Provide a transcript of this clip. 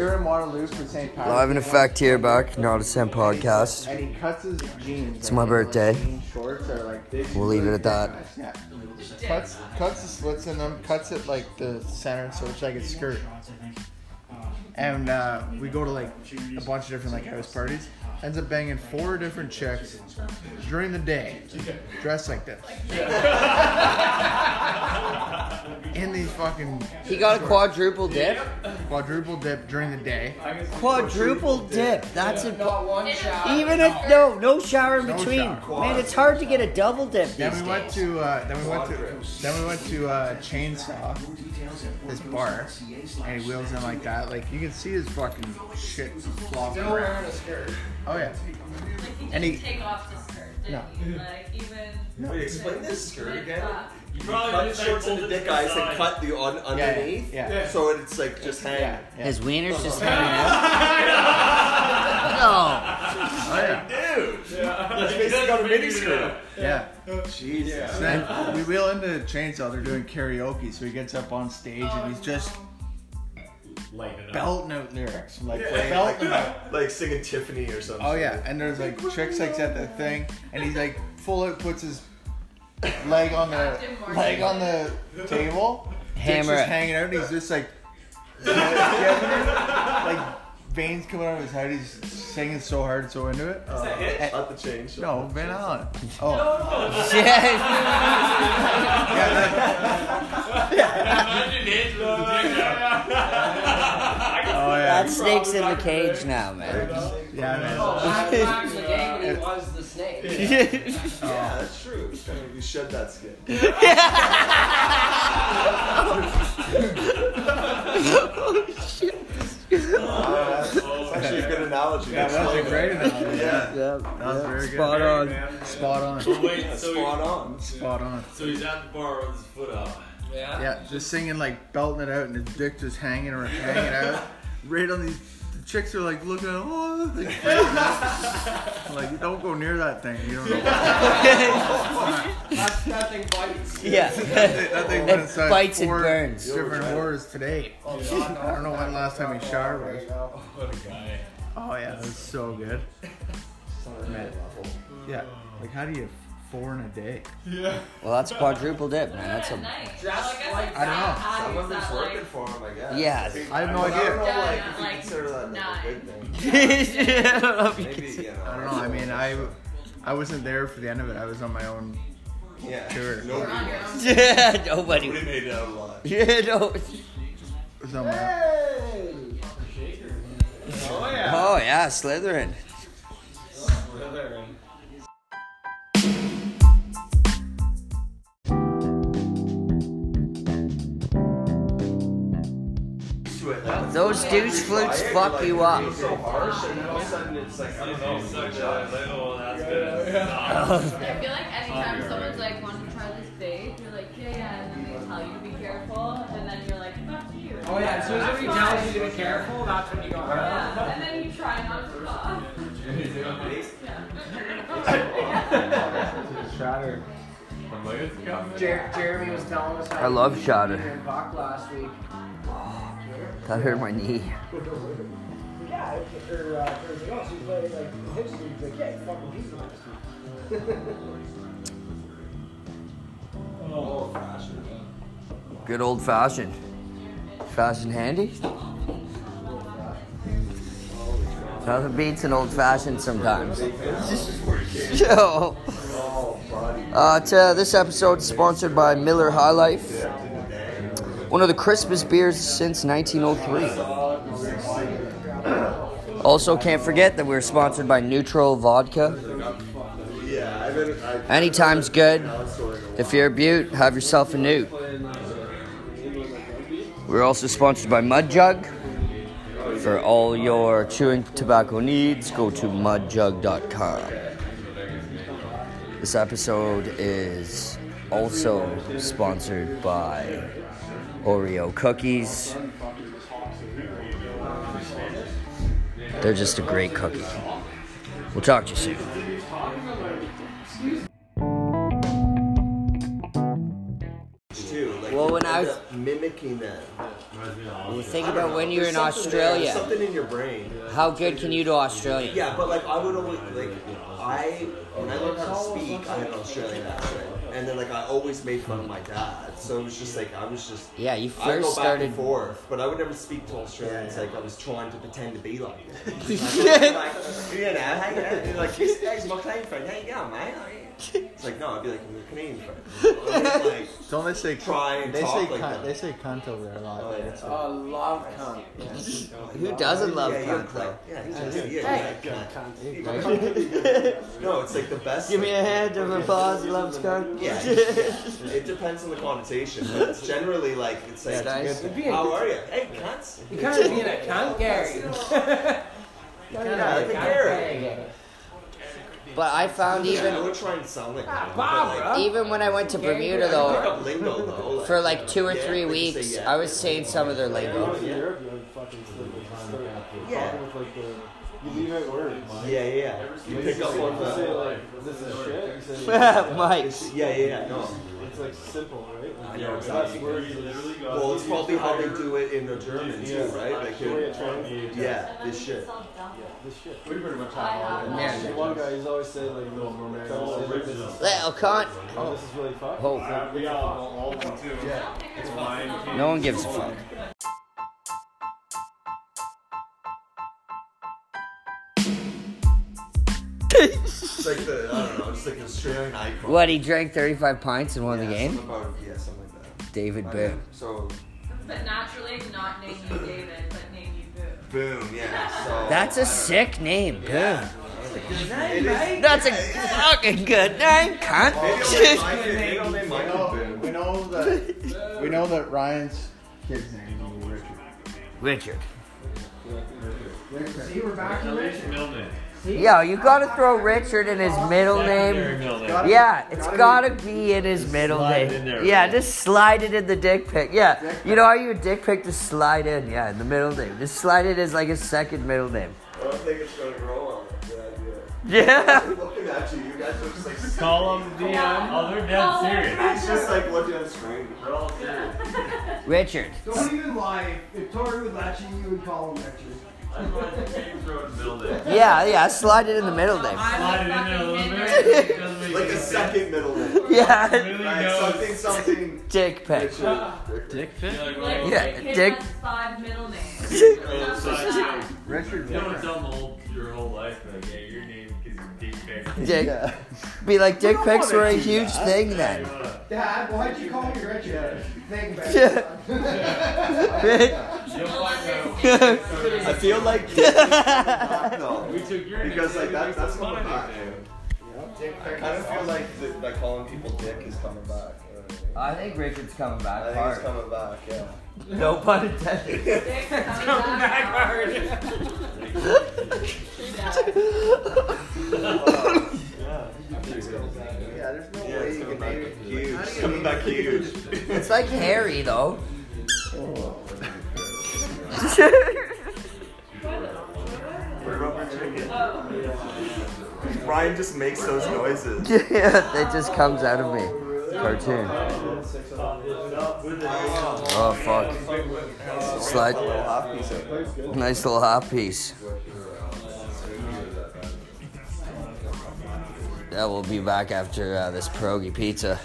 we were in Waterloo for St. Patrick's. Live in effect here back, not a Sam podcast. And he cuts his jeans. It's my birthday. Shorts are like this. We'll leave it at that. Yeah. Cuts cuts the slits in them, cuts it like the center so it's like a skirt. And uh, we go to like a bunch of different like house parties. Ends up banging four different chicks during the day, dressed like this. In these fucking He got a quadruple dip. Quadruple dip during the day. Quadruple dip. That's a. Even if no, no shower in between. shower. Man, it's hard to get a double dip Then we went days. to uh, then we went to then we went to uh, Chainsaw, this bar, and he wheels in like that. Like you can see his fucking shit flopping around. Oh yeah, And he- take off the skirt. No. Didn't you? Like even. Wait, explain this skirt again. You Cut shorts in the dick guys and cut the on underneath. yeah, yeah. So it's like just hanging. yeah, yeah. His wiener's just hanging out. Oh yeah, Dude, that's basically got a mini skirt. yeah. Jesus. So then we wheel into Chainsaw. They're doing karaoke, so he gets up on stage and he's just belting out lyrics, like belting them out. Like singing Tiffany or something. Oh yeah, and there's like chicks like at the thing, and he's like full out puts his leg on the leg on the table, Hammer Dick's just hanging out, and he's just like like veins coming out of his head. He's singing so hard, so into it. Uh, At the change. No, Van Allen. Oh, Yeah. oh yeah, That snake's in the cage now, man. yeah, man. back in the day when he was the snake. Yeah, that's true. You shed that skin. Uh, that's, that's actually a good analogy. Yeah, that was a great analogy. Yeah, Yeah. that was very good. Spot on. Spot on. Wait, so, Spot on. Spot on. so he's at the bar with his foot up. Yeah. Yeah, just singing like belting it out, and his dick just hanging or hanging out. Right on these, the chicks are like looking at, oh, like, freaking like don't go near that thing. You don't know. That, that thing bites. Yeah. that thing It went inside bites and four burns. Different horrors today. Oh, I don't know when last time he showered was. What a guy. Oh yeah, that was so good. Man. Yeah, like how do you four in a day? Yeah. Well, that's quadruple dip, man. That's a. nice. Just Well, like I don't know. it's not Some of that, it's like, for him, I guess. Yeah. I have no I don't know, idea. like, if you like, consider that like, a good thing. Maybe, you know. I don't know. I mean, I I wasn't there for the end of it. I was on my own. Yeah. Sure. Nobody was. yeah, nobody. Nobody made it out alive. Yeah, no. I was my Oh yeah. Oh yeah, Slytherin. Those douche flutes quiet, fuck like, you up. it's so harsh, and then all of a sudden it's like, I don't know. He's such a little, that's good. I feel like anytime someone's like, want to try this vape, you're like, yeah, yeah, and then they tell you to be careful, and then you're like, fuck you. Oh yeah. As soon as somebody tells you to be careful, that's when you go. Yeah, and then you try not to cough. Shatter. Jer- Jeremy was telling us how I love he Shatter. was in Buck last week. That hurt my knee. Good old fashioned. Fashion handy. Nothing beats an old fashioned sometimes. Yo. Uh, t- this episode is sponsored by Miller High Life, one of the crispest beers since 1903. Also, can't forget that we're sponsored by Neutral Vodka. Anytime's good. If you're a butte, have yourself a newt. We're also sponsored by Mud Jug. For all your chewing tobacco needs, go to mudjug.com. This episode is also sponsored by Oreo cookies. They're just a great cookie. We'll talk to you soon. Well, when I was- mimicking that. Well, think about when you're in There's something there, Australia. Something in your brain. How good can you do Australian? Yeah, but like I would always like I when I learned how to speak, I had an Australian accent, and then like I always made fun of my dad. So it was just like I was just Yeah, you I go first back started. and forth, but I would never speak to Australians like I was trying to pretend to be like. them. like, you know, how you like this guy's my Canadian friend. How you going, mate? How you?" It's like no, I'd be like I'm a Canadian friend. like Don't they say try and they talk say like cunt, that. they say cunt over there a lot. Oh, like, yeah. it's- Oh, love cunt. Who doesn't love yeah, you're cunt though? like, yeah, he's just, yeah, Hey, yeah, cunt. No, it's like the best. Give me a hand of applause, loves cunt. Yeah, yeah. it depends on the connotation, but it's generally like it's like, It's nice. how are you? Hey, cunts. You kind of being a cunt, Gary. Yeah, like a Gary. But I found Yeah, I even would try and sound like that. Barbara. even when I went to Bermuda though, lingo though. for like two or Yeah, three like you say weeks, yeah. I was saying some of their lingo. in Europe, you like fucking start Yeah. talking with like the you leave out words. Yeah, yeah, yeah. You pick up on say the. like this is shit. You Mike. Yeah, yeah, yeah. No. It's like simple, right? I know Less exactly. words. is- Well, it's probably how they do it in the German too, right? Like, The way they- it translates. yeah, this shit. This shit. We pretty much I have And Yeah. the one guy, he's always saying like, no, no, man, this is, Little cunt. oh, this is really fucked. Oh, We all, all of them too. Yeah. It's fine. no one gives a fuck. It's like the I don't know, it's like an Australian icon. What? He drank 35 pints and won the game. something about- yeah, something like that. David I Boon. mean, So But naturally, not name you David, but name you Boo. boom, yeah. So That's a I don't sick name, Boon. know. It is. That's a fucking good name, Maybe cunt. I'll name my kid- maybe I'll name my We kid know, we know that we know that Ryan's kid's name is Richard. Richard. See, we're back to Richard. Milne. Yo, you gotta throw Richard in his middle name. Yeah, it's gotta be in his middle Slide it name. there, Yeah, bro. just slide it in the dick pic. Yeah, you know how you would dick pic just slide in. Yeah, in the middle name. Just slide it as like a second middle name. I don't think it's gonna grow on it. Good. Yeah. I'm looking at you, you guys are just like. Call them DM. Uh, oh, they're dead serious. He's just like looking at the screen. They're all serious. Richard. Don't even lie. If Tori would let you, you would call him Richard. I just want to James Road Milne. Yeah, yeah, slide it in the middle name. Slide it in there a little bit. Doesn't make Like any a sense. second middle name. Yeah. Really Like knows. something, something. Dick pic. Richard. Dick You're like, Like, Yeah, your kid Dick- has five middle names. oh, side. Richard. You don't want to tell your whole life, but like, yeah, your name is Dick Pick. Dick. Yeah. Be like, dick don't pics were a huge that. thing then. Dad, why'd you call me Richard? Think about Yeah. it. You'll find out. I feel like Dick is coming back though. We took your Because like nickname, that, that's took my coming back. nickname. I kind of feel like the, like calling people Dick is coming back. you know what I think Richard's coming back? I think he's coming back. Yeah. No pun intended. Dick coming back hard. Yeah, there's no way it's you coming can back name it. huge. It's coming back huge. It's like Harry though. Oh. Brian just makes those noises. yeah, it just comes out of me. Cartoon. Oh fuck. Nice little half piece. Yeah, we'll be back after uh, this pierogi pizza.